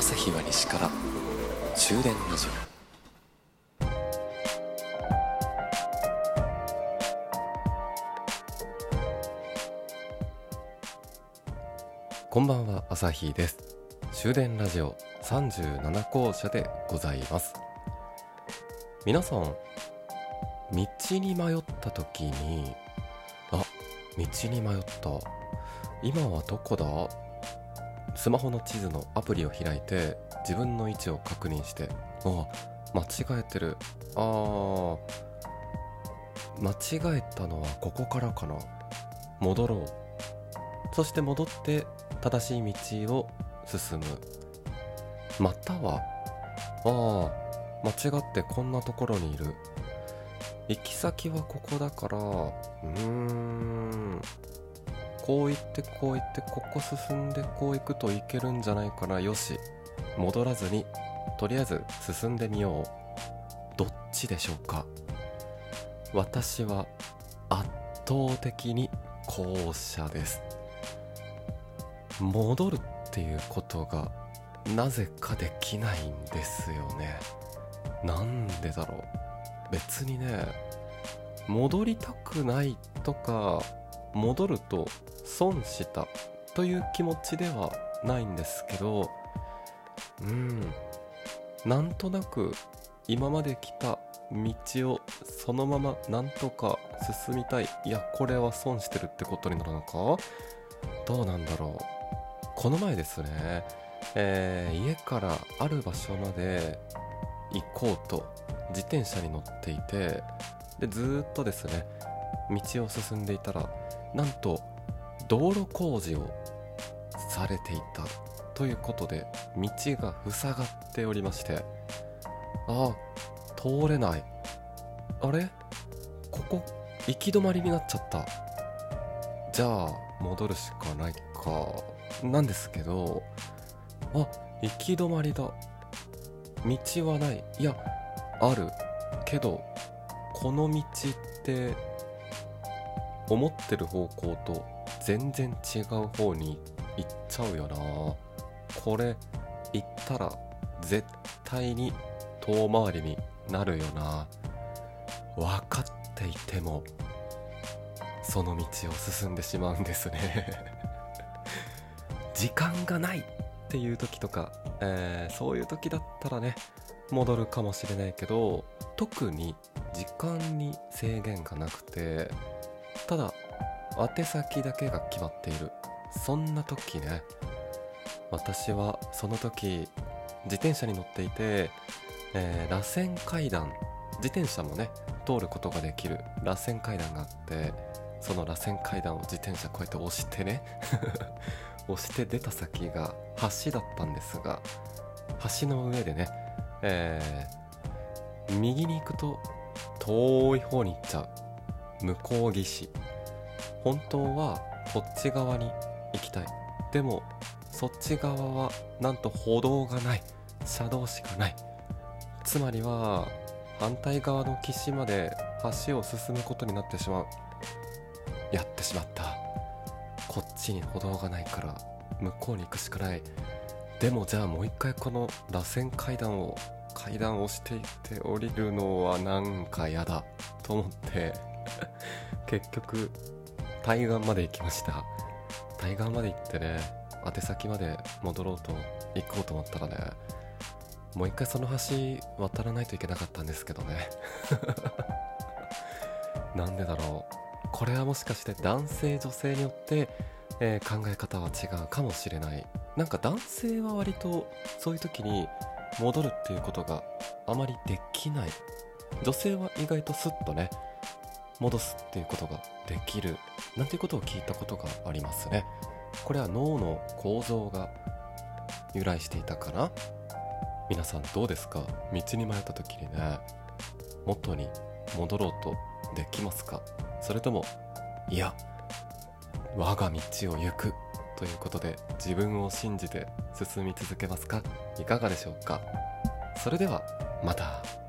石から終電ラジオこんばんは朝日です。終電ラジオ37校舎でございます。皆さん道に迷った時にあ道に迷った。今はどこだ？スマホの地図のアプリを開いて自分の位置を確認してあ間違えてる。あー間違えたのはここからかな。戻ろう。そして戻って正しい道を進む。またはああ間違ってこんなところにいる。行き先はここだからうーん。こう行ってこう行ってここ進んでこう行くといけるんじゃないかな。よし。戻らずにとりあえず進んでみよう。どっちでしょうか。私は圧倒的に後者です。戻るっていうことがなぜかできないんですよね。なんでだろう。別にね戻りたくないとか戻ると損したという気持ちではないんですけどうん。なんとなく今まで来た道をそのままなんとか進みたい。いやこれは損してるってことになるのか？どうなんだろう？この前ですね、えー、家からある場所まで行こうと自転車に乗っていてでずっとですね道を進んでいたらなんと道路工事をされていたということで道が塞がっておりましてああ通れない。あれ？ここ行き止まりになっちゃった。じゃあ戻るしかないか。なんですけどあ行き止まりだ。道はない。いやある。けどこの道って思ってる方向と全然違う方に行っちゃうよな。これ行ったら絶対に遠回りになるよな。分かっていてもその道を進んでしまうんですね。時間がないっていう時とか、えー、そういう時だったらね戻るかもしれないけど特に時間に制限がなくてただ宛先だけが決まっている。そんな時ね。私はその時自転車に乗っていて、えー、螺旋階段。自転車もね通ることができる螺旋階段があってその螺旋階段を自転車こうやって押してね 押して出た先が橋だったんですが橋の上でね、えー、右に行くと遠い方に行っちゃう。向こう岸。本当はこっち側に行きたい。でもそっち側はなんと歩道がない。車道しかない。つまりは反対側の岸まで橋を進むことになってしまう。やってしまった。こっちに歩道がないから向こうに行くしかない。でもじゃあもう一回この螺旋階段を階段をしていって降りるのはなんか嫌だと思って。結局対岸まで行きました。対岸まで行ってね宛先まで戻ろうと行こうと思ったらねもう一回その橋渡らないといけなかったんですけどね。なんでだろう。これはもしかして男性女性によって、えー、考え方は違うかもしれない。なんか男性は割とそういう時に戻るっていうことがあまりできない。女性は意外とスッとね戻すっていうことができるなんていうことを聞いたことがありますね。これは脳の構造が由来していたかな皆さんどうですか？道に迷った時にね元に戻ろうとできますか？それともいや我が道を行くということで自分を信じて進み続けますか？いかがでしょうか？それではまた。